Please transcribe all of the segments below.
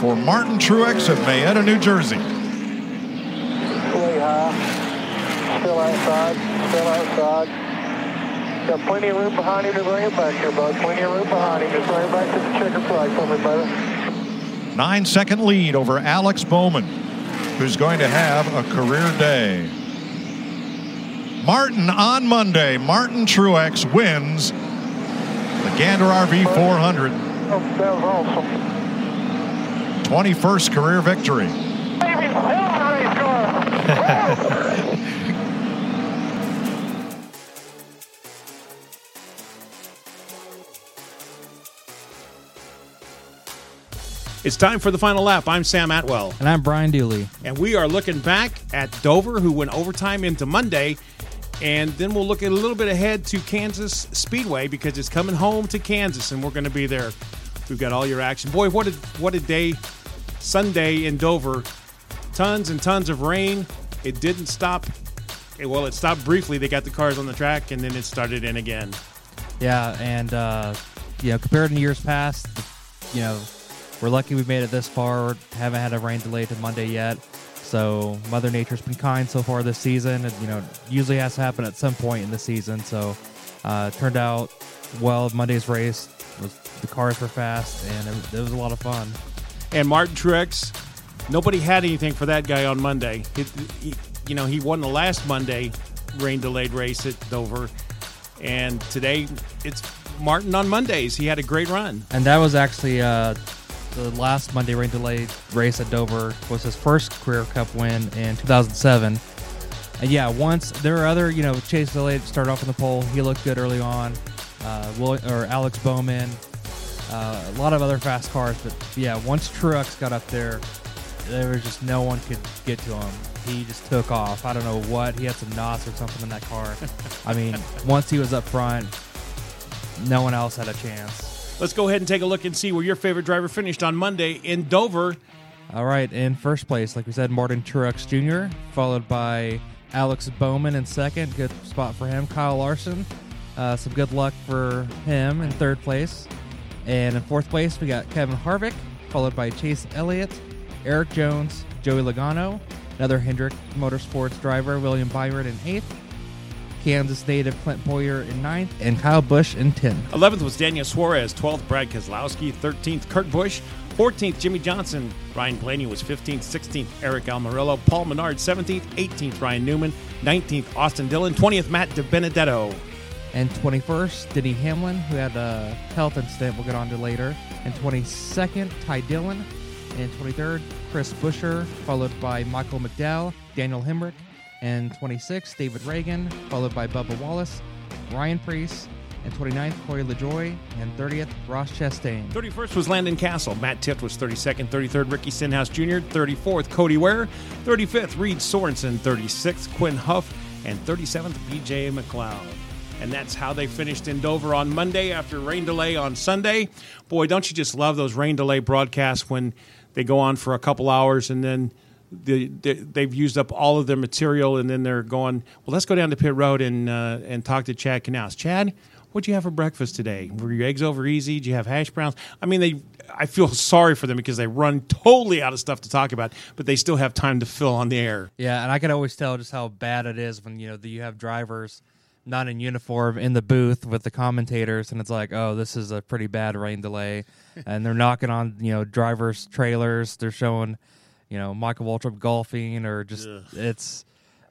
for Martin Truex of Mayetta, New Jersey. Way high. Still outside. Still outside. Got plenty of room behind him to bring it back here, bud. Plenty of room behind him. Just bring it back to the checker flag for me, brother. Nine second lead over Alex Bowman, who's going to have a career day. Martin on Monday. Martin Truex wins the Gander RV 400. Oh, that was awesome. 21st career victory. Baby, hell of a race car. It's time for the final lap. I'm Sam Atwell, And I'm Brian Dooley. and we are looking back at Dover, who went overtime into Monday, and then we'll look at a little bit ahead to Kansas Speedway because it's coming home to Kansas, and we're going to be there. We've got all your action. Boy, what a what a day! Sunday in Dover, tons and tons of rain. It didn't stop. Well, it stopped briefly. They got the cars on the track, and then it started in again. Yeah, and uh, you know, compared to years past, you know, we're lucky we made it this far. Haven't had a rain delay to Monday yet. So Mother Nature's been kind so far this season. And, you know, usually has to happen at some point in the season. So uh, turned out well. Monday's race was the cars were fast and it, it was a lot of fun. And Martin Truex. Nobody had anything for that guy on Monday. He, you know, he won the last Monday rain delayed race at Dover, and today it's Martin on Mondays. He had a great run. And that was actually uh, the last Monday rain delayed race at Dover was his first career cup win in 2007. And yeah, once there were other, you know, Chase Elliott started off in the pole. He looked good early on. Uh, Will, or Alex Bowman, uh, a lot of other fast cars. But yeah, once Truex got up there, there was just no one could get to him. He just took off. I don't know what. He had some knots or something in that car. I mean, once he was up front, no one else had a chance. Let's go ahead and take a look and see where your favorite driver finished on Monday in Dover. All right, in first place, like we said, Martin Truex Jr., followed by Alex Bowman in second. Good spot for him. Kyle Larson, uh, some good luck for him in third place. And in fourth place, we got Kevin Harvick, followed by Chase Elliott, Erik Jones, Joey Logano, another Hendrick Motorsports driver, William Byron in eighth, Kansas native Clint Bowyer in ninth, and Kyle Busch in tenth. 11th was Daniel Suarez. 12th, Brad Keselowski. 13th, Kurt Busch. 14th, Jimmie Johnson. Ryan Blaney was 15th. 16th, Aric Almirola. Paul Menard, 17th. 18th, Ryan Newman. 19th, Austin Dillon. 20th, Matt DiBenedetto. And 21st, Denny Hamlin, who had a health incident we'll get on to later. And 22nd, Ty Dillon. And 23rd, Chris Buescher, followed by Michael McDowell, Daniel Hemric. And 26th, David Ragan, followed by Bubba Wallace, Ryan Preece. And 29th, Corey LaJoie. And 30th, Ross Chastain. 31st was Landon Cassill. Matt Tifft was 32nd. 33rd, Ricky Stenhouse Jr. 34th, Cody Ware. 35th, Reed Sorenson. 36th, Quin Houff. And 37th, BJ McLeod. And that's how they finished in Dover on Monday after rain delay on Sunday. Boy, don't you just love those rain delay broadcasts when they go on for a couple hours and then the, the, they've used up all of their material and then they're going, well, let's go down to pit road and uh, and talk to Chad Knaus. Chad, what'd you have for breakfast today? Were your eggs over easy? Did you have hash browns? I mean, they. I feel sorry for them because they run totally out of stuff to talk about, but they still have time to fill on the air. Yeah, and I can always tell just how bad it is when you know you have drivers not in uniform in the booth with the commentators, and it's like, oh, this is a pretty bad rain delay, and they're knocking on you know drivers' trailers. They're showing, you know, Michael Waltrip golfing, or just it's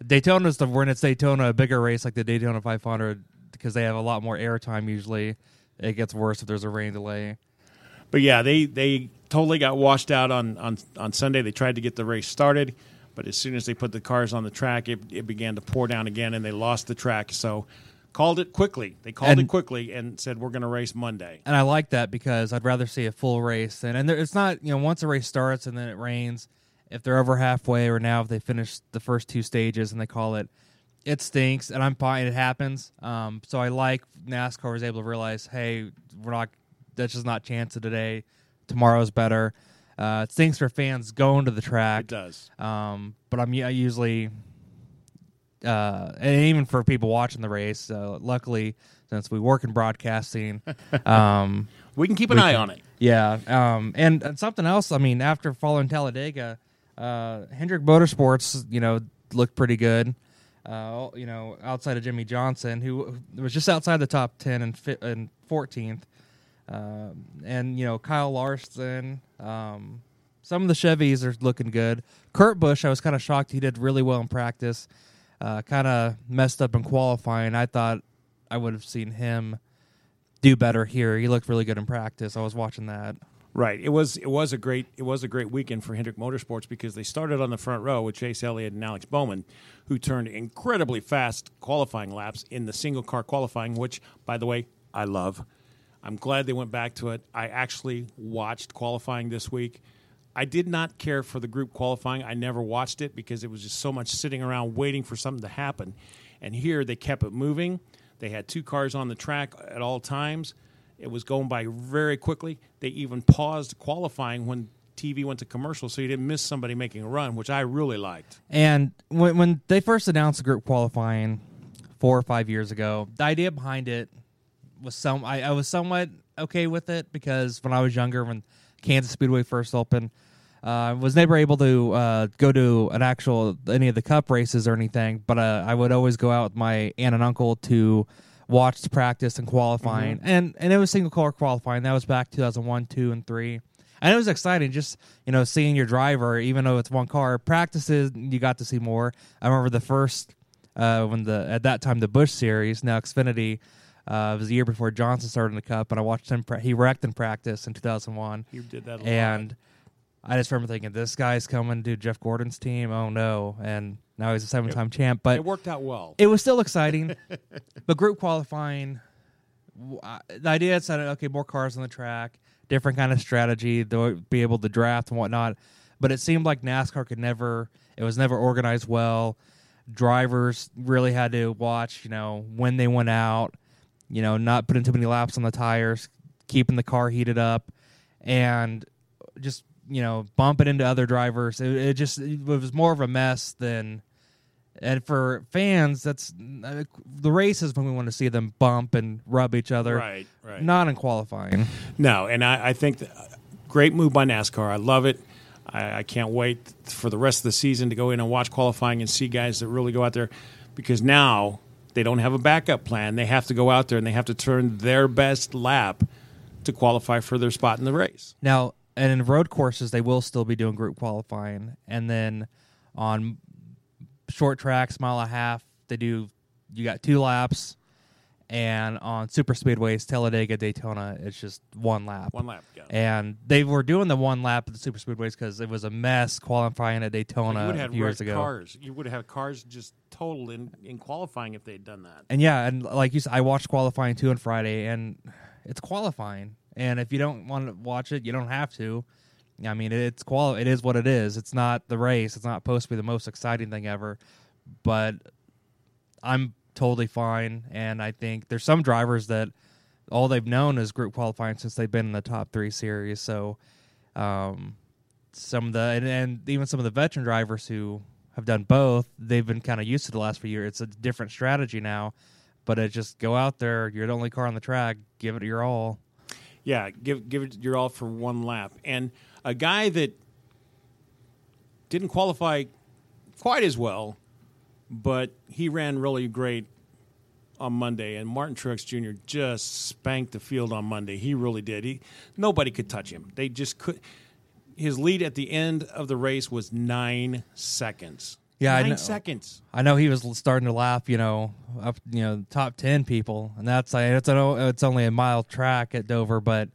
Daytona's the when it's Daytona, a bigger race like the Daytona 500 because they have a lot more airtime usually. It gets worse if there's a rain delay. But yeah, they they totally got washed out on on on Sunday. They tried to get the race started, but as soon as they put the cars on the track, it, it began to pour down again, and they lost the track. So called it quickly. They called And- it quickly and said we're going to race Monday. and I like that because I'd rather see a full race than and there, it's not you know once a race starts and then it rains. If they're over halfway or now if they finish the first two stages and they call it, it stinks and I'm fine. It happens. Um, so I like NASCAR was able to realize, hey, we're not. That's just not chance of today. Tomorrow's better. Uh, it stinks for fans going to the track. It does. Um, but I'm I usually, uh, and even for people watching the race, uh, luckily since we work in broadcasting, um, We can keep an eye can- on it. yeah, um, and, and something else. I mean, after following Talladega, uh, Hendrick Motorsports, you know, looked pretty good. Uh, you know, outside of Jimmie Johnson, who was just outside the top ten and fi- and fourteenth, um, and you know Kyle Larson. Um, some of the Chevys are looking good. Kurt Busch, I was kind of shocked. He did really well in practice. Uh, kind of messed up in qualifying. I thought I would have seen him do better here. He looked really good in practice. I was watching that. Right. It was it was a great it was a great weekend for Hendrick Motorsports because they started on the front row with Chase Elliott and Alex Bowman, who turned incredibly fast qualifying laps in the single car qualifying, which by the way, I love. I'm glad they went back to it. I actually watched qualifying this week. I did not care for the group qualifying. I never watched it because it was just so much sitting around waiting for something to happen. And here they kept it moving. They had two cars on the track at all times. It was going by very quickly. They even paused qualifying when TV went to commercial so you didn't miss somebody making a run, which I really liked. And when when they first announced the group qualifying four or five years ago, the idea behind it was some I, I was somewhat okay with it because when I was younger, when Kansas Speedway first opened, uh, I was never able to uh, go to an actual any of the Cup races or anything. But uh, I would always go out with my aunt and uncle to watch the practice and qualifying, and and it was single car qualifying. That was back 2001, two, and three. And it was exciting, just you know, seeing your driver, even though it's one car. Practices, you got to see more. I remember the first uh, when the at that time the Busch Series, now Xfinity, uh, it was the year before Johnson started in the Cup, and I watched him. Pra- he wrecked in practice in 2001, You did that a lot. and I just remember thinking, this guy's coming to Jeff Gordon's team. Oh no! And now he's a seven-time champ, but it worked out well. it was still exciting. but group qualifying, the idea is that okay, more cars on the track, different kind of strategy, they'll be able to draft and whatnot. But it seemed like NASCAR could never. It was never organized well. Drivers really had to watch, you know, when they went out. You know, not putting too many laps on the tires, keeping the car heated up, and just you know bumping into other drivers. It, it just it was more of a mess than and for fans, that's uh, the race is when we want to see them bump and rub each other. Right, right. Not in qualifying. No, and I, I think that, great move by NASCAR. I love it. I, I can't wait for the rest of the season to go in and watch qualifying and see guys that really go out there because now they don't have a backup plan. They have to go out there and they have to turn their best lap to qualify for their spot in the race. Now, and in road courses, they will still be doing group qualifying, and then on short tracks, mile and a half, they do. You got two laps, and on super speedways, Talladega, Daytona, it's just one lap. One lap. Yeah. And they were doing the one lap at the super speedways because it was a mess qualifying at Daytona would a have few years ago. cars. You would have cars just totaled in, in qualifying if they had done that. And yeah, and like you said, I watched qualifying too on Friday, and it's qualifying. And if you don't want to watch it, you don't have to. I mean, it's quali- It is what it is. It's not the race. It's not supposed to be the most exciting thing ever. But I'm totally fine, and I think there's some drivers that all they've known is group qualifying since they've been in the top three series. So, um, some of the and, and even some of the veteran drivers who have done both, they've been kind of used to the last few years. It's a different strategy now, but it just go out there. You're the only car on the track. Give it your all. Yeah, give give it your all for one lap. And a guy that didn't qualify quite as well, but he ran really great on Monday. And Martin Truex Jr. just spanked the field on Monday. He really did. He nobody could touch him. They just could. His lead at the end of the race was nine seconds. Yeah, I nine know. seconds. I know he was starting to laugh, you know, up you know top ten people, and that's like it's an, it's only a mile track at Dover, but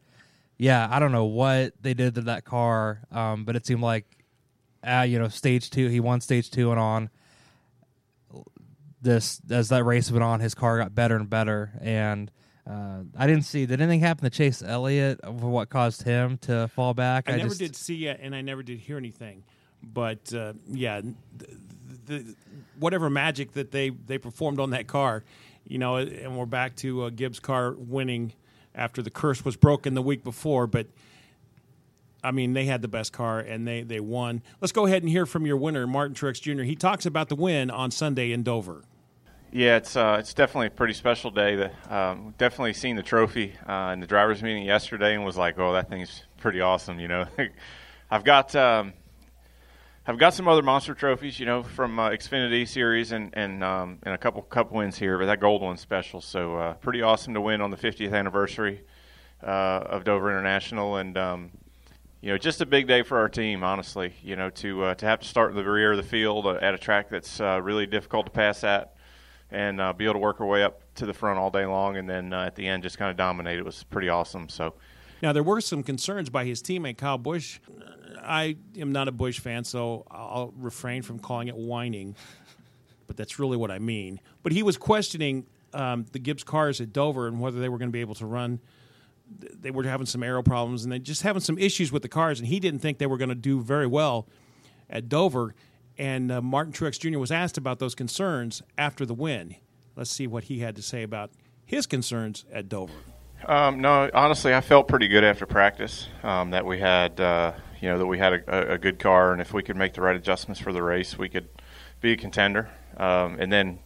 yeah, I don't know what they did to that car, um, but it seemed like, uh, you know, stage two, he won stage two and on. This as that race went on, his car got better and better, and uh, I didn't see did anything happen to Chase Elliott for what caused him to fall back. I, never just, did see it, and I never did hear anything. But uh, yeah, the, the, whatever magic that they they performed on that car, you know, and we're back to uh, Gibbs' car winning after the curse was broken the week before. But I mean, they had the best car and they they won. Let's go ahead and hear from your winner, Martin Truex Jr. He talks about the win on Sunday in Dover. Yeah, it's uh, it's definitely a pretty special day. That um, definitely seen the trophy uh, in the drivers' meeting yesterday and was like, oh, that thing's pretty awesome. You know, I've got um, I've got some other monster trophies, you know, from uh, Xfinity series and and um, and a couple cup wins here, but that gold one's special. So uh, pretty awesome to win on the 50th anniversary uh, of Dover International and. Um, you know, just a big day for our team, honestly. You know, to uh, to have to start in the rear of the field at a track that's uh, really difficult to pass at, and uh, be able to work our way up to the front all day long, and then uh, at the end just kind of dominate. It was pretty awesome. So, Now there were some concerns by his teammate Kyle Busch. I am not a Busch fan, so I'll refrain from calling it whining, but that's really what I mean. But he was questioning um, the Gibbs cars at Dover and whether they were going to be able to run. They were having some aero problems and they just having some issues with the cars, and he didn't think they were going to do very well at Dover. And uh, Martin Truex Jr. was asked about those concerns after the win. Let's see what he had to say about his concerns at Dover. um, no, honestly, I felt pretty good after practice um, that we had, uh, you know, that we had a, a good car, and if we could make the right adjustments for the race, we could be a contender. Um, and then,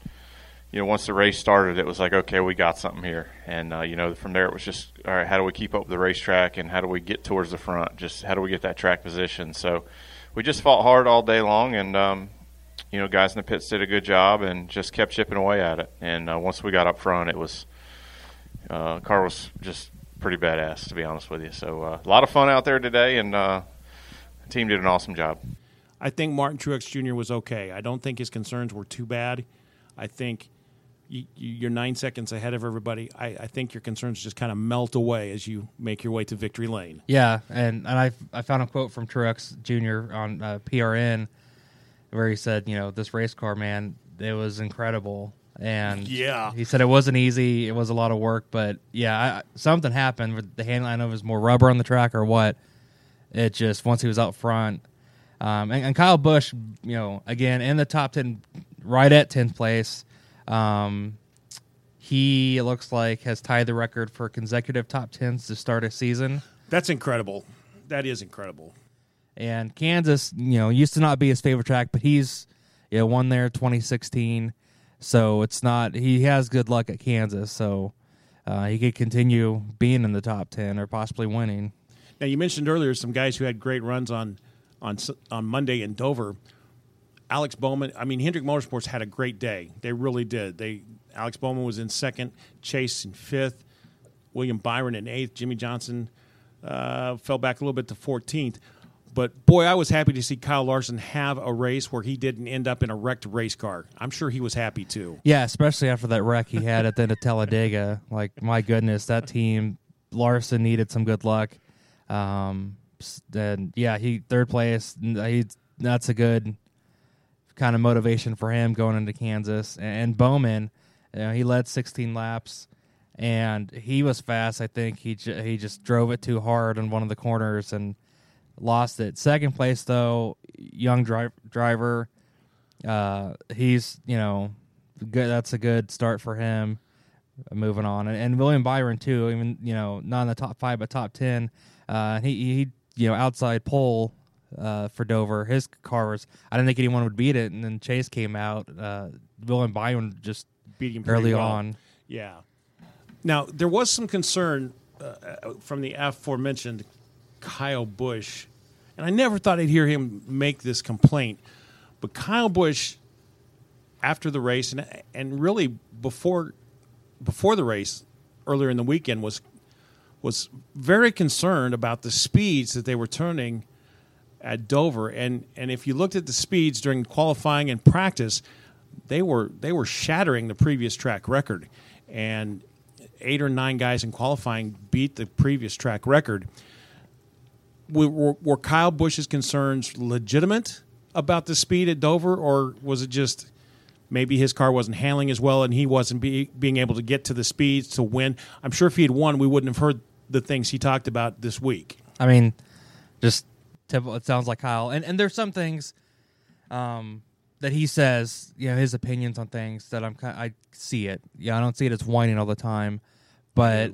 you know, once the race started, it was like, okay, we got something here. And, uh, you know, from there it was just, all right, how do we keep up with the racetrack and how do we get towards the front? Just how do we get that track position? So we just fought hard all day long and, um, you know, guys in the pits did a good job and just kept chipping away at it. And uh, once we got up front, it was, uh, car was just pretty badass, to be honest with you. So uh, a lot of fun out there today and uh, the team did an awesome job. I think Martin Truex Jr. was okay. I don't think his concerns were too bad. I think you're nine seconds ahead of everybody. I, I think your concerns just kind of melt away as you make your way to victory lane. Yeah, and and I I found a quote from Truex Jr. on uh, PRN where he said, you know, this race car, man, it was incredible, and Yeah. he said it wasn't easy, it was a lot of work, but yeah, I, something happened with the handling. I don't know if it was more rubber on the track or what. It just once he was out front, um, and, and Kyle Busch, you know, again in the top ten, right at tenth place. Um, he looks like has tied the record for consecutive top tens to start a season. That's incredible. That is incredible. And Kansas, you know, used to not be his favorite track, but he's you know won there 2016, so it's not he has good luck at Kansas, so uh, he could continue being in the top ten or possibly winning. Now you mentioned earlier some guys who had great runs on on on Monday in Dover. Alex Bowman. I mean, Hendrick Motorsports had a great day. They really did. They Alex Bowman was in second, Chase in fifth, William Byron in eighth, Jimmie Johnson uh, fell back a little bit to fourteenth. But boy, I was happy to see Kyle Larson have a race where he didn't end up in a wrecked race car. I'm sure he was happy too. Yeah, especially after that wreck he had at the end of Talladega. Like my goodness, that team Larson needed some good luck. Um, and yeah, he third place. He that's a good kind of motivation for him going into Kansas. And Bowman, you know, he led 16 laps, and he was fast. I think he he just drove it too hard on one of the corners and lost it. Second place though, young dri- driver. Uh, he's you know good. That's a good start for him. uh, Moving on, and, and William Byron too. Even you know not in the top five, but top ten. Uh, he he you know outside pole uh, for Dover. His car was. I didn't think anyone would beat it, and then Chase came out. Uh, and Byron just Beat him early well. on. Yeah. Now there was some concern uh, from the aforementioned Kyle Busch, and I never thought I'd hear him make this complaint. But Kyle Busch, after the race, and and really before before the race, earlier in the weekend, was was very concerned about the speeds that they were turning at Dover, and and if you looked at the speeds during qualifying and practice, they were they were shattering the previous track record, and eight or nine guys in qualifying beat the previous track record. Were, were, Kyle Busch's concerns legitimate about the speed at Dover, or was it just maybe his car wasn't handling as well and he wasn't be, being able to get to the speeds to win? I'm sure if he had won, we wouldn't have heard the things he talked about this week. I mean, just typical, it sounds like Kyle. And and there's some things um, that he says, you know, his opinions on things that I'm kind I see it. Yeah, I don't see it as whining all the time, but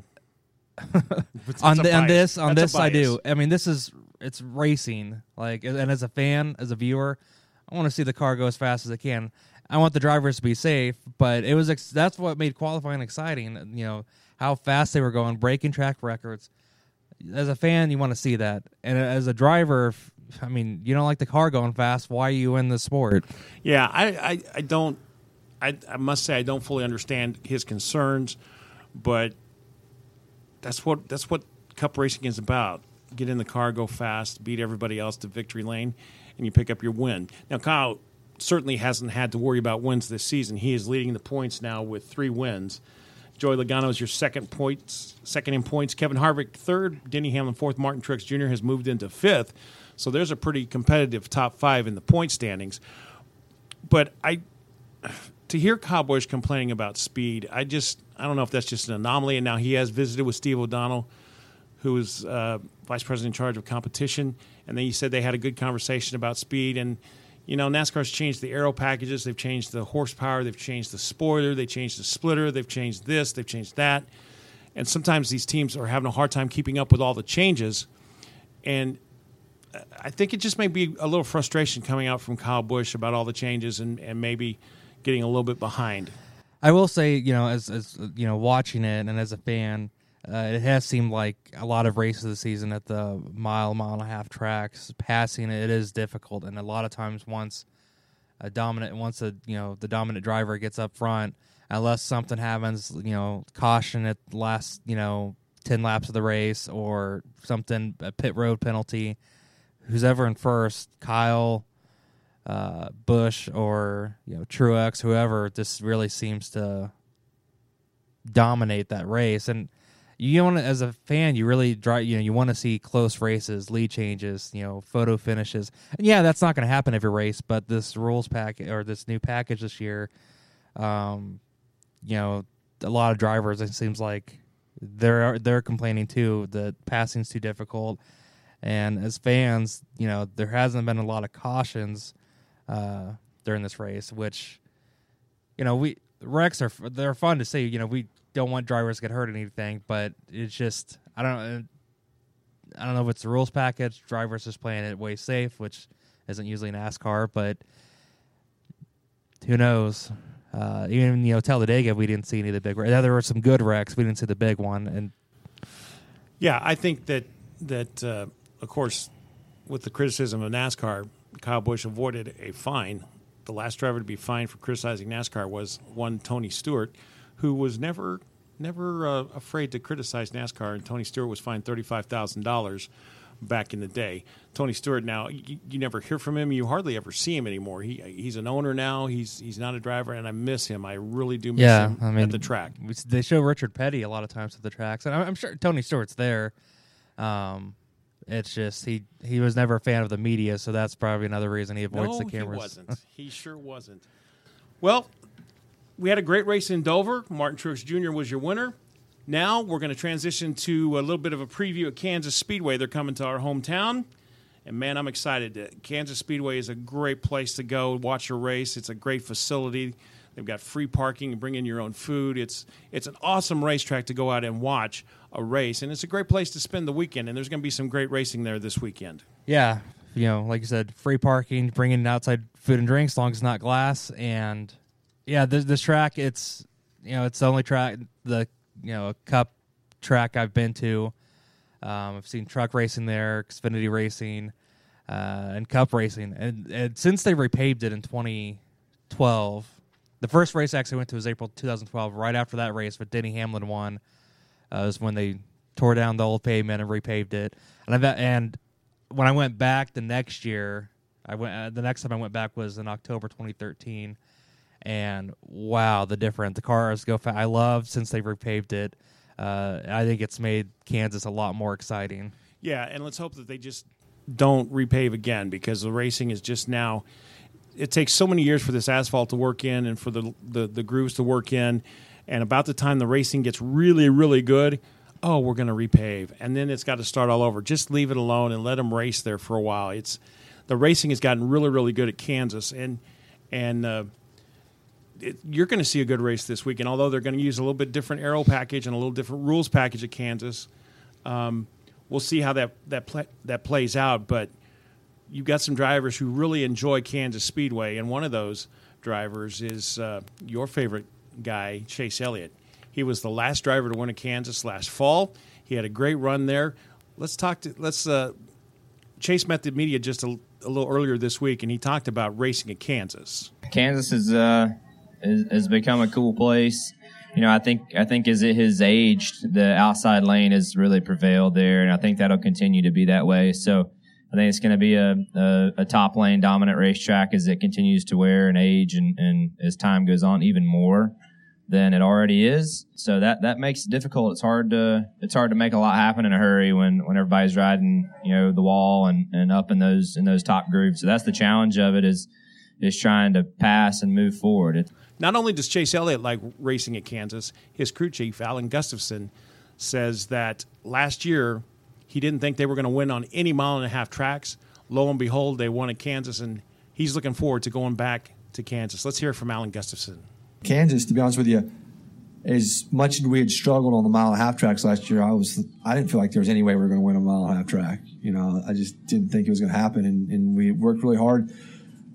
on the, on this on That's this I do. I mean, this is it's racing. Like and as a fan, as a viewer, I want to see the car go as fast as it can. I want the drivers to be safe, but it was ex- that's what made qualifying exciting. You know how fast they were going, breaking track records. As a fan, you want to see that, and as a driver, I mean, you don't like the car going fast. Why are you in the sport? Yeah, I, I, I don't. I, I must say I don't fully understand his concerns, but that's what that's what Cup racing is about. Get in the car, go fast, beat everybody else to victory lane, and you pick up your win. Now, Kyle certainly hasn't had to worry about wins this season. He is leading the points now with three wins. Joey Logano is your second points, second in points. Kevin Harvick third. Denny Hamlin fourth. Martin Truex Jr. has moved into fifth. So there's a pretty competitive top five in the point standings. But I, to hear Busch complaining about speed, I just I don't know if that's just an anomaly. And now he has visited with Steve O'Donnell, who is uh, vice president in charge of competition, and then he said they had a good conversation about speed. And you know, NASCAR's changed the aero packages, they've changed the horsepower, they've changed the spoiler, they changed the splitter, they've changed this, they've changed that. And sometimes these teams are having a hard time keeping up with all the changes. And I think it just may be a little frustration coming out from Kyle Busch about all the changes and, and maybe getting a little bit behind. I will say, you know, as as you know, watching it and as a fan, uh, it has seemed like a lot of races this season at the mile, mile and a half tracks, passing it is difficult, and a lot of times once a dominant, once a you know the dominant driver gets up front, unless something happens, you know, caution at last, you know, ten laps of the race or something, a pit road penalty, who's ever in first, Kyle uh, Busch or you know Truex, whoever, just really seems to dominate that race. And you want to, as a fan, you really drive. You know, you want to see close races, lead changes, you know, photo finishes. And yeah, that's not going to happen every race. But this rules pack or this new package this year, um, you know, a lot of drivers. It seems like they're they're complaining too that passing's too difficult. And as fans, you know, there hasn't been a lot of cautions uh, during this race, which, you know, we wrecks are they're fun to see. You know, we don't want drivers to get hurt or anything, but it's just I don't I don't know if it's the rules package. Drivers just playing it way safe, which isn't usually NASCAR, but who knows? Uh, even you know Talladega, we didn't see any of the big. wrecks. There were some good wrecks. We didn't see the big one, and Yeah, I think that that uh, of course, with the criticism of NASCAR, Kyle Busch avoided a fine. The last driver to be fined for criticizing NASCAR was one Tony Stewart, who was never never uh, afraid to criticize NASCAR. And Tony Stewart was fined thirty five thousand dollars back in the day. Tony Stewart now you, you never hear from him. You hardly ever see him anymore. He he's an owner now. He's he's not a driver, and I miss him. I really do miss yeah, him I mean at the track. They show Richard Petty a lot of times at the tracks, and I'm, I'm sure Tony Stewart's there. Um, it's just he he was never a fan of the media, so that's probably another reason he avoids no, the cameras. he wasn't. he sure wasn't. Well, we had a great race in Dover. Martin Truex Jr. was your winner. Now we're going to transition to a little bit of a preview at Kansas Speedway. They're coming to our hometown. And man, I'm excited. Uh, Kansas Speedway is a great place to go watch a race. It's a great facility. They've got free parking bring in your own food. It's it's an awesome racetrack to go out and watch a race, and it's a great place to spend the weekend. And there's going to be some great racing there this weekend. Yeah, you know, like you said, free parking, bringing in outside food and drinks, as long as it's not glass, and yeah, this this track, it's you know, it's the only track, the you know, a cup track I've been to. Um, I've seen truck racing there, Xfinity racing, uh, and cup racing, and, and since they repaved it in 2012, the first race I actually went to was April 2012. Right after that race, but Denny Hamlin won, uh, was when they tore down the old pavement and repaved it, and I've and when I went back the next year, I went uh, the next time I went back was in October 2013, and wow, the difference. The cars go fast. I love since they repaved it. Uh, I think it's made Kansas a lot more exciting. Yeah, and let's hope that they just don't repave again because the racing is just now. It takes so many years for this asphalt to work in and for the, the, the grooves to work in. And about the time the racing gets really, really good, oh, we're going to repave. And then it's got to start all over. Just leave it alone and let them race there for a while. It's The racing has gotten really, really good at Kansas. And, and uh, it, you're going to see a good race this week. And although they're going to use a little bit different aero package and a little different rules package at Kansas, um, we'll see how that that play, that plays out. But you've got some drivers who really enjoy Kansas Speedway, and one of those drivers is uh, your favorite guy, Chase Elliott. He was the last driver to win at Kansas last fall. He had a great run there. Let's talk to let's. Uh, Chase met the media just a, a, little earlier this week, and he talked about racing at Kansas. Kansas is, uh, has become a cool place you know, I think I think as it has aged, the outside lane has really prevailed there, and I think that'll continue to be that way. So I think it's going to be a, a, a, top lane dominant racetrack as it continues to wear and age, and, and as time goes on, even more than it already is. So that that makes it difficult. It's hard to it's hard to make a lot happen in a hurry when when everybody's riding you know the wall and, and up in those in those top grooves. So that's the challenge of it is is trying to pass and move forward. It, not only does Chase Elliott like racing at Kansas, his crew chief, Alan Gustafson, says that last year he didn't think they were going to win on any mile and a half tracks. Lo and behold, they won at Kansas, and he's looking forward to going back to Kansas. Let's hear from Alan Gustafson. Kansas, to be honest with you, as much as we had struggled on the mile and a half tracks last year, I was I didn't feel like there was any way we were going to win a mile and a half track. You know, I just didn't think it was going to happen, and, and we worked really hard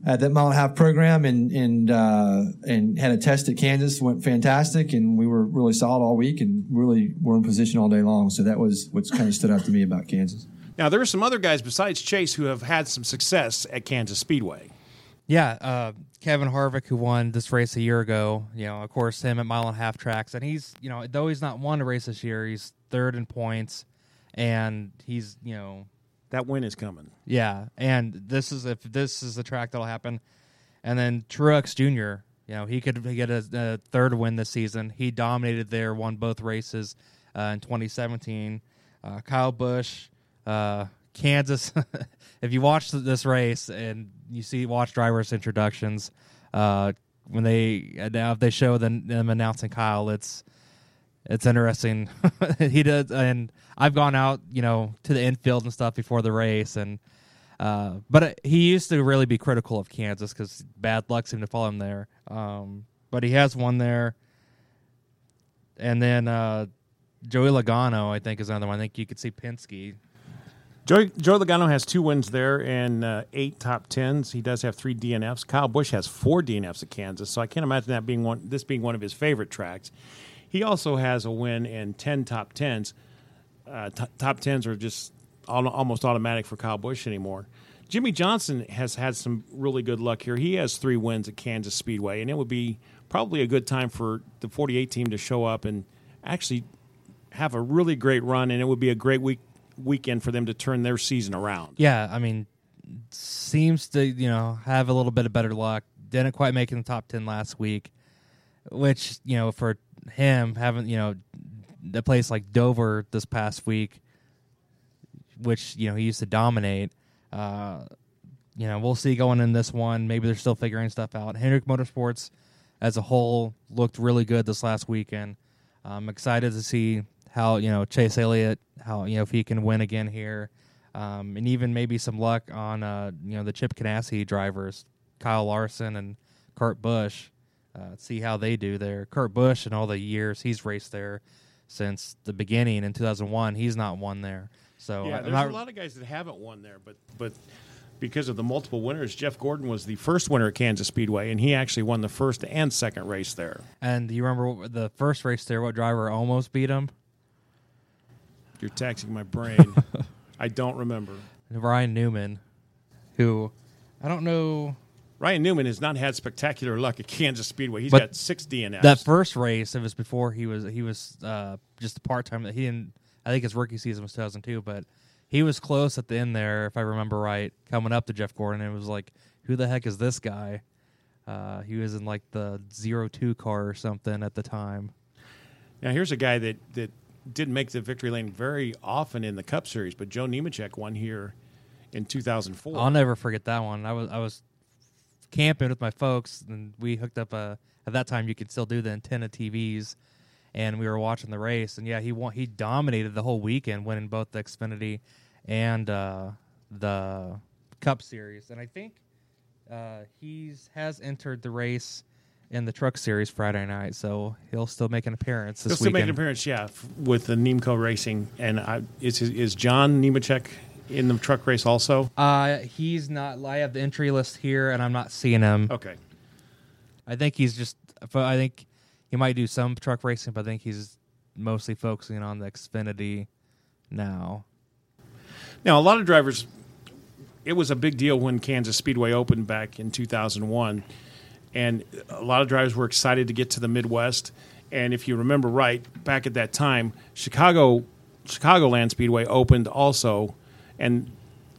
at that mile and a half program and and uh, and had a test at Kansas went fantastic and we were really solid all week and really were in position all day long so that was what's kind of stood out to me about Kansas. Now there are some other guys besides Chase who have had some success at Kansas Speedway. Yeah, uh, Kevin Harvick who won this race a year ago. You know, of course, him at mile and a half tracks, and he's you know though he's not won a race this year, he's third in points, and he's you know that win is coming. Yeah, and this is if this is the track that'll happen, and then Truex Jr. You know he could get a, a third win this season. He dominated there, won both races uh, in 2017. Uh, Kyle Busch, uh, Kansas. if you watch this race and you see watch drivers introductions, uh, when they now if they show them, them announcing Kyle, it's it's interesting. he does, and I've gone out, you know, to the infield and stuff before the race, and uh, but he used to really be critical of Kansas because bad luck seemed to follow him there. Um, but he has won there, and then uh, Joey Logano, I think, is another one. I think you could see Penske. Joey, Joey Logano has two wins there and uh, eight top tens. He does have three DNFs. Kyle Busch has four DNFs at Kansas, so I can't imagine that being one. This being one of his favorite tracks. He also has a win and 10 top 10s. Uh, t- top 10s are just all, almost automatic for Kyle Busch anymore. Jimmie Johnson has had some really good luck here. He has three wins at Kansas Speedway, and it would be probably a good time for the 48 team to show up and actually have a really great run, and it would be a great week weekend for them to turn their season around. Yeah, I mean, seems to you know have a little bit of better luck. Didn't quite make in the top 10 last week, which you know for him having you know the place like Dover this past week, which you know he used to dominate. Uh, you know, we'll see going in this one. Maybe they're still figuring stuff out. Hendrick Motorsports as a whole looked really good this last weekend. I'm excited to see how you know Chase Elliott, how you know if he can win again here, um, and even maybe some luck on uh, you know the Chip Ganassi drivers, Kyle Larson and Kurt Busch uh, see how they do there. Kurt Busch, and all the years he's raced there since the beginning in 2001, he's not won there. So yeah, there's not, a lot of guys that haven't won there, but but because of the multiple winners, Jeff Gordon was the first winner at Kansas Speedway, and he actually won the first and second race there. And do you remember the first race there? What driver almost beat him? You're taxing my brain. I don't remember. Ryan Newman, who I don't know Ryan Newman has not had spectacular luck at Kansas Speedway. He's but got six DNFs. That first race, it was before he was he was uh, just a part time. He didn't. I think his rookie season was 2002, but he was close at the end there, if I remember right, coming up to Jeff Gordon. It was like, who the heck is this guy? Uh, he was in like the zero two car or something at the time. Now here's a guy that that didn't make the victory lane very often in the Cup Series, but Joe Nemechek won here in 2004. I'll never forget that one. I was I was camping with my folks, and we hooked up a. At that time, you could still do the antenna TVs, and we were watching the race. And yeah, he won. He dominated the whole weekend, winning both the Xfinity and uh, the Cup Series. And I think uh, he's has entered the race in the Truck Series Friday night, so he'll still make an appearance this He'll still make an appearance, yeah, f- with the Nemco Racing. And I, is is John Nemechek in the truck race also? Uh, he's not. I have the entry list here, and I'm not seeing him. Okay. I think he's just. I think he might do some truck racing, but I think he's mostly focusing on the Xfinity now. Now, a lot of drivers, it was a big deal when Kansas Speedway opened back in 2001. And a lot of drivers were excited to get to the Midwest. And if you remember right, back at that time, Chicago, Chicagoland Speedway opened also. And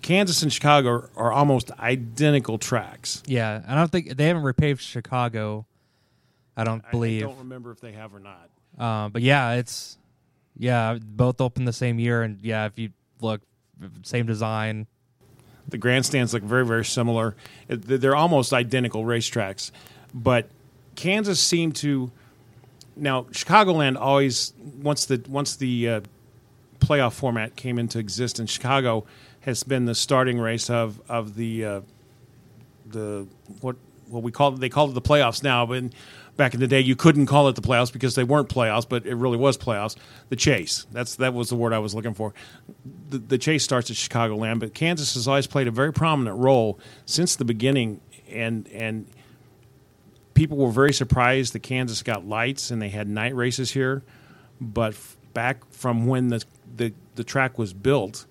Kansas and Chicago are almost identical tracks. Yeah, I don't think they haven't repaved Chicago. I don't believe. I don't remember if they have or not. Uh, but yeah, it's yeah, both open the same year, and yeah, if you look, same design. The grandstands look very, very similar. They're almost identical racetracks, but Kansas seemed to. Now, Chicagoland always once the once the uh, playoff format came into existence, in Chicago has been the starting race of of the uh, the what what we call they call it the playoffs now, but back in the day you couldn't call it the playoffs because they weren't playoffs, but it really was playoffs. The chase that's that was the word I was looking for. The, the chase starts at Chicagoland, but Kansas has always played a very prominent role since the beginning, and and people were very surprised that Kansas got lights and they had night races here, but f- back from when the the, the track was built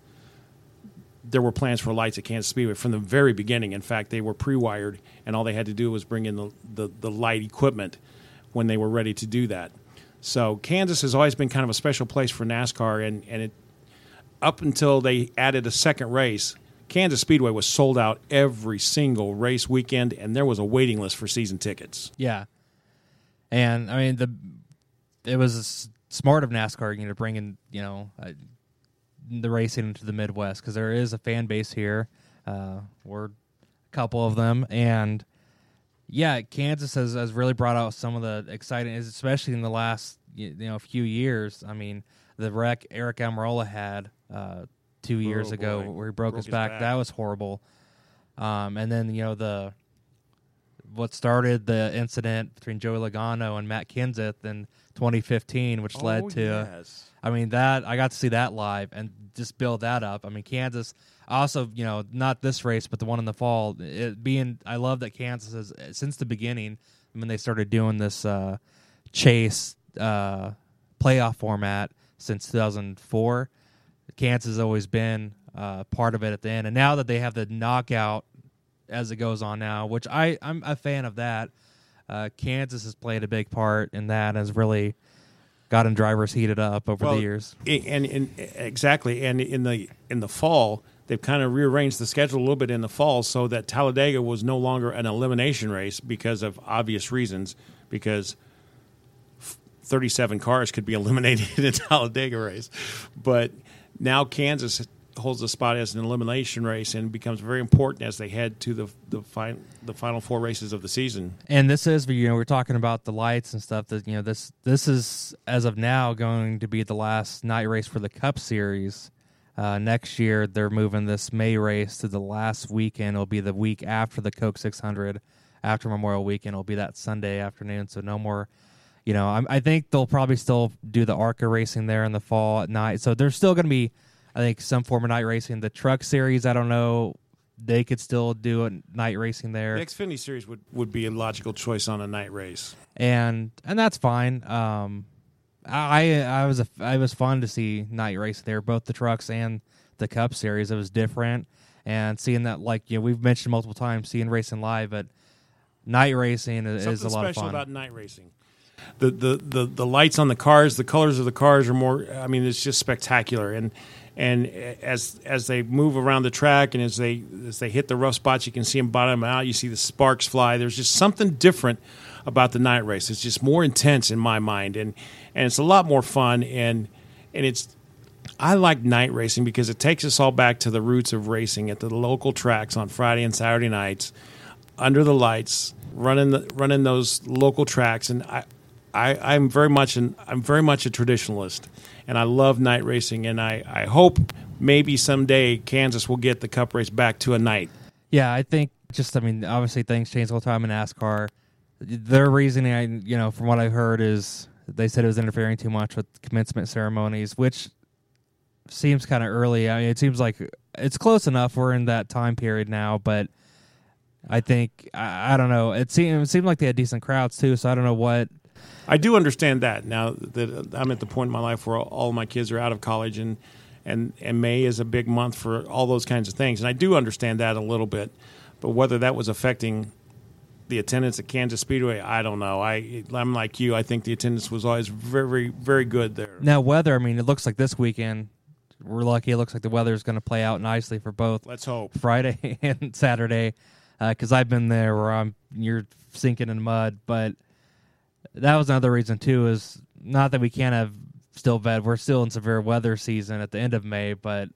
there were plans for lights at Kansas Speedway from the very beginning. In fact, they were pre-wired, and all they had to do was bring in the, the, the light equipment when they were ready to do that. So Kansas has always been kind of a special place for NASCAR, and, and it up until they added a second race, Kansas Speedway was sold out every single race weekend, and there was a waiting list for season tickets. Yeah, and I mean the it was smart of NASCAR, you know, to bring in you know uh, the racing into the Midwest because there is a fan base here. Uh, we're a couple of them, and yeah, Kansas has, has really brought out some of the exciting, especially in the last you know few years. I mean, the wreck Aric Almirola had uh, two years Oh, ago where he broke, his, back. That was horrible. Um, and then you know the what started the incident between Joey Logano and Matt Kenseth in 2015, which led Oh, to. yes. I mean that I got to see that live and just build that up. I mean Kansas also, you know, not this race, but the one in the fall. It being, I love that Kansas has since the beginning when they started doing this uh, chase uh, playoff format since 2004. Kansas has always been uh, part of it at the end, and now that they have the knockout as it goes on now, which I I'm a fan of that. Uh, Kansas has played a big part in that, and has really gotten drivers heated up over Well, the years. And, and exactly, and in the in the fall, they've kind of rearranged the schedule a little bit in the fall so that Talladega was no longer an elimination race because of obvious reasons. Because thirty-seven cars could be eliminated in a Talladega race, but now Kansas holds the spot as an elimination race and becomes very important as they head to the the, the final four races of the season. And this is, you know, we're talking about the lights and stuff. That you know, this this is as of now going to be the last night race for the Cup Series. Uh, next year, they're moving this May race to the last weekend. It'll be the week after the Coke 600, after Memorial Weekend. It'll be that Sunday afternoon. So no more. You know, I'm, I think they'll probably still do the ARCA racing there in the fall at night. So there's still going to be, I think, some form of night racing. The Truck Series, I don't know. They could still do a night racing there The Xfinity Series would, would be a logical choice on a night race. and and that's fine. Um, I I was a I was fun to see night race there, both the trucks and the Cup Series. It was different, and seeing that like you know we've mentioned multiple times, seeing racing live, but night racing is, is a lot of special fun. about night racing. The, the the the lights on the cars, the colors of the cars are more. I mean, it's just spectacular, and And as as they move around the track and as they as they hit the rough spots, you can see them bottom out. You see the sparks fly. There's just something different about the night race. It's just more intense in my mind, and and it's a lot more fun. And and it's I like night racing because it takes us all back to the roots of racing at the local tracks on Friday and Saturday nights, under the lights, running the running those local tracks. And I, I I'm very much an I'm very much a traditionalist, and I love night racing. And I I hope maybe someday Kansas will get the Cup race back to a night. Yeah, I think just I mean obviously things change all the time in NASCAR. Their reasoning, I you know, from what I heard, is they said it was interfering too much with commencement ceremonies, which seems kind of early. I mean, it seems like it's close enough. We're in that time period now, but I think I, I don't know. It seemed it seemed like they had decent crowds too. So I don't know what. I do understand that now that I'm at the point in my life where all my kids are out of college and and and May is a big month for all those kinds of things, and I do understand that a little bit. But whether that was affecting the attendance at Kansas Speedway, I don't know. I I'm like you. I think the attendance was always very very good there. Now weather, I mean, it looks like this weekend we're lucky. It looks like the weather is going to play out nicely for both. Let's hope Friday and Saturday, because uh, I've been there where I'm you're sinking in mud. But that was another reason too. Is not that we can't have still bad. We're still in severe weather season at the end of May, but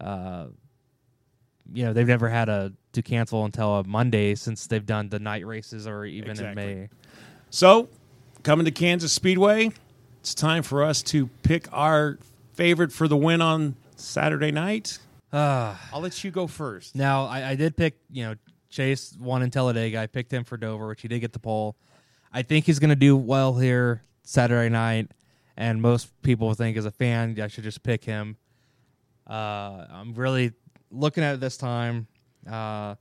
uh, you know they've never had a to cancel until a Monday since they've done the night races or even exactly. in May. So coming to Kansas Speedway, it's time for us to pick our favorite for the win on Saturday night? Uh, I'll let you go first. Now, I, I did pick, you know, Chase won in Talladega. I picked him for Dover, which he did get the pole. I think he's going to do well here Saturday night, and most people think as a fan, I should just pick him. Uh, I'm really looking at it this time, uh,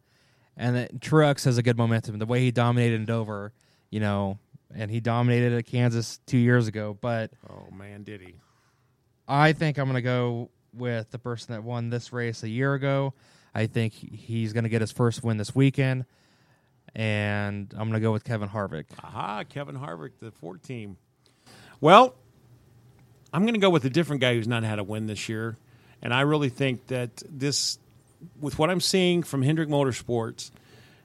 and the, Truex has a good momentum. The way he dominated in Dover, you know, and he dominated at Kansas two years ago. But oh man, did he? I think I'm going to go with the person that won this race a year ago. I think he's going to get his first win this weekend, and I'm going to go with Kevin Harvick. Aha, Kevin Harvick, the Ford team. Well, I'm going to go with a different guy who's not had a win this year, and I really think that this, with what I'm seeing from Hendrick Motorsports,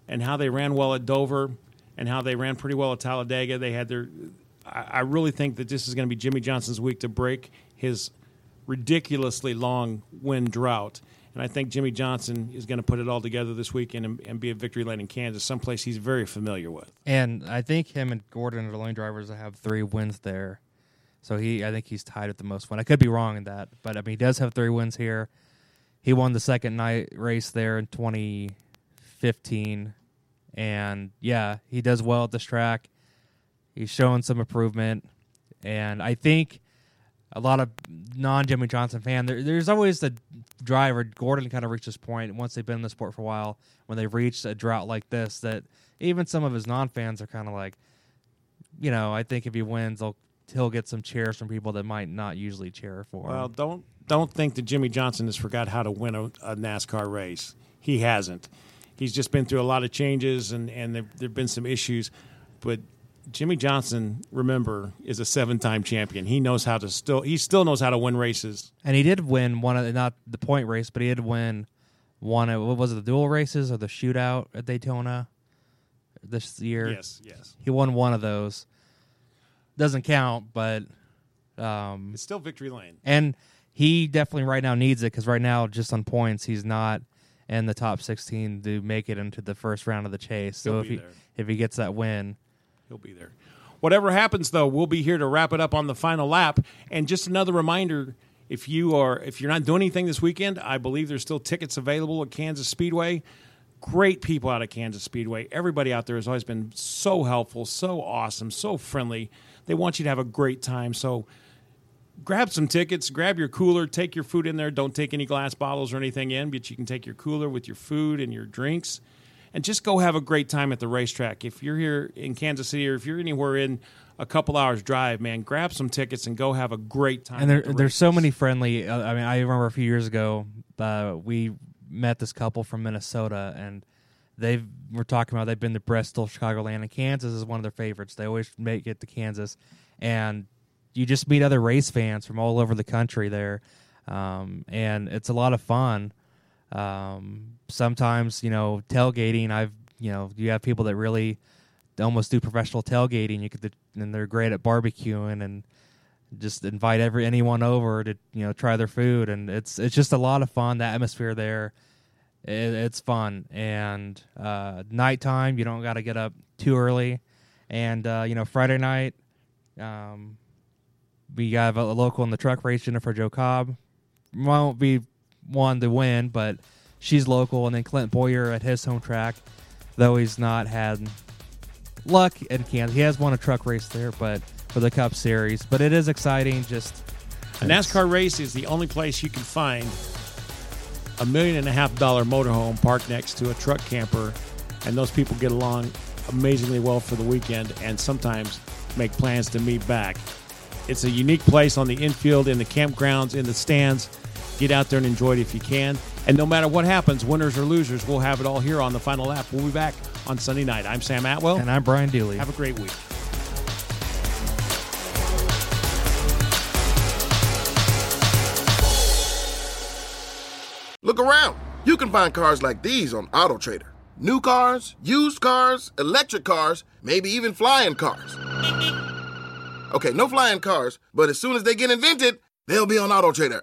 and how they ran well at Dover, and how they ran pretty well at Talladega, they had their. I really think that this is going to be Jimmie Johnson's week to break his ridiculously long win drought. And I think Jimmie Johnson is going to put it all together this weekend and, and be at Victory Lane in Kansas, someplace he's very familiar with. And I think him and Gordon are the only drivers that have three wins there. So he, I think he's tied at the most win. I could be wrong in that, but I mean, he does have three wins here. He won the second night race there in 2015, and yeah, he does well at this track. He's showing some improvement, and I think a lot of non Jimmie Johnson fan. There, there's always the driver. Gordon kind of reached this point once they've been in the sport for a while when they've reached a drought like this that even some of his non fans are kind of like, you know, I think if he wins, he'll he'll get some cheers from people that might not usually cheer for. Well, him. don't don't think that Jimmie Johnson has forgot how to win a, a NASCAR race. He hasn't. He's just been through a lot of changes and and there there've been some issues, but Jimmie Johnson, remember, is a seven-time champion. He knows how to still he still knows how to win races. And he did win one of the, not the point race, but he did win one of what was it, the dual races or the shootout at Daytona this year. Yes, yes. He won one of those. Doesn't count, but um, it's still victory lane. And he definitely right now needs it because right now, just on points, he's not in the top 16 to make it into the first round of the chase. So He'll if he there. if he gets that win, He'll be there. Whatever happens, though, we'll be here to wrap it up on the final lap. And just another reminder: if you are if you're not doing anything this weekend, I believe there's still tickets available at Kansas Speedway. Great people out of Kansas Speedway. Everybody out there has always been so helpful, so awesome, so friendly. They want you to have a great time. So grab some tickets, grab your cooler, take your food in there. Don't take any glass bottles or anything in, but you can take your cooler with your food and your drinks and just go have a great time at the racetrack. If you're here in Kansas City or if you're anywhere in a couple hours drive, man, grab some tickets and go have a great time. and there, the there's so many friendly. Uh, I mean, I remember a few years ago, uh, we met this couple from Minnesota, and they were talking about they've been to Bristol, Chicagoland, and Kansas is one of their favorites. They always make it to Kansas, and you just meet other race fans from all over the country there. um, and it's a lot of fun. Um, sometimes you know tailgating. I've you know you have people that really almost do professional tailgating. You could and they're great at barbecuing and just invite every anyone over to you know try their food and it's it's just a lot of fun. The atmosphere there, it, it's fun and uh, nighttime you don't got to get up too early, and uh, you know Friday night, um, we have a, local in the truck race Jennifer Jo Cobb. Won't be one to win, but she's local, and then Clint Bowyer at his home track, though he's not had luck in Kansas. He has won a truck race there, but for the Cup Series. But it is exciting. Just a NASCAR race is the only place you can find a million and a half dollar motorhome parked next to a truck camper, and those people get along amazingly well for the weekend, and sometimes make plans to meet back. It's a unique place on the infield, in the campgrounds, in the stands. Get out there and enjoy it if you can. And no matter what happens, winners or losers, we'll have it all here on the final lap. We'll be back on Sunday night. I'm Sam Atwell. And I'm Brian Dooley. Have a great week. Look around. You can find cars like these on AutoTrader. New cars, used cars, electric cars, maybe even flying cars. Okay, no flying cars, but as soon as they get invented, they'll be on AutoTrader.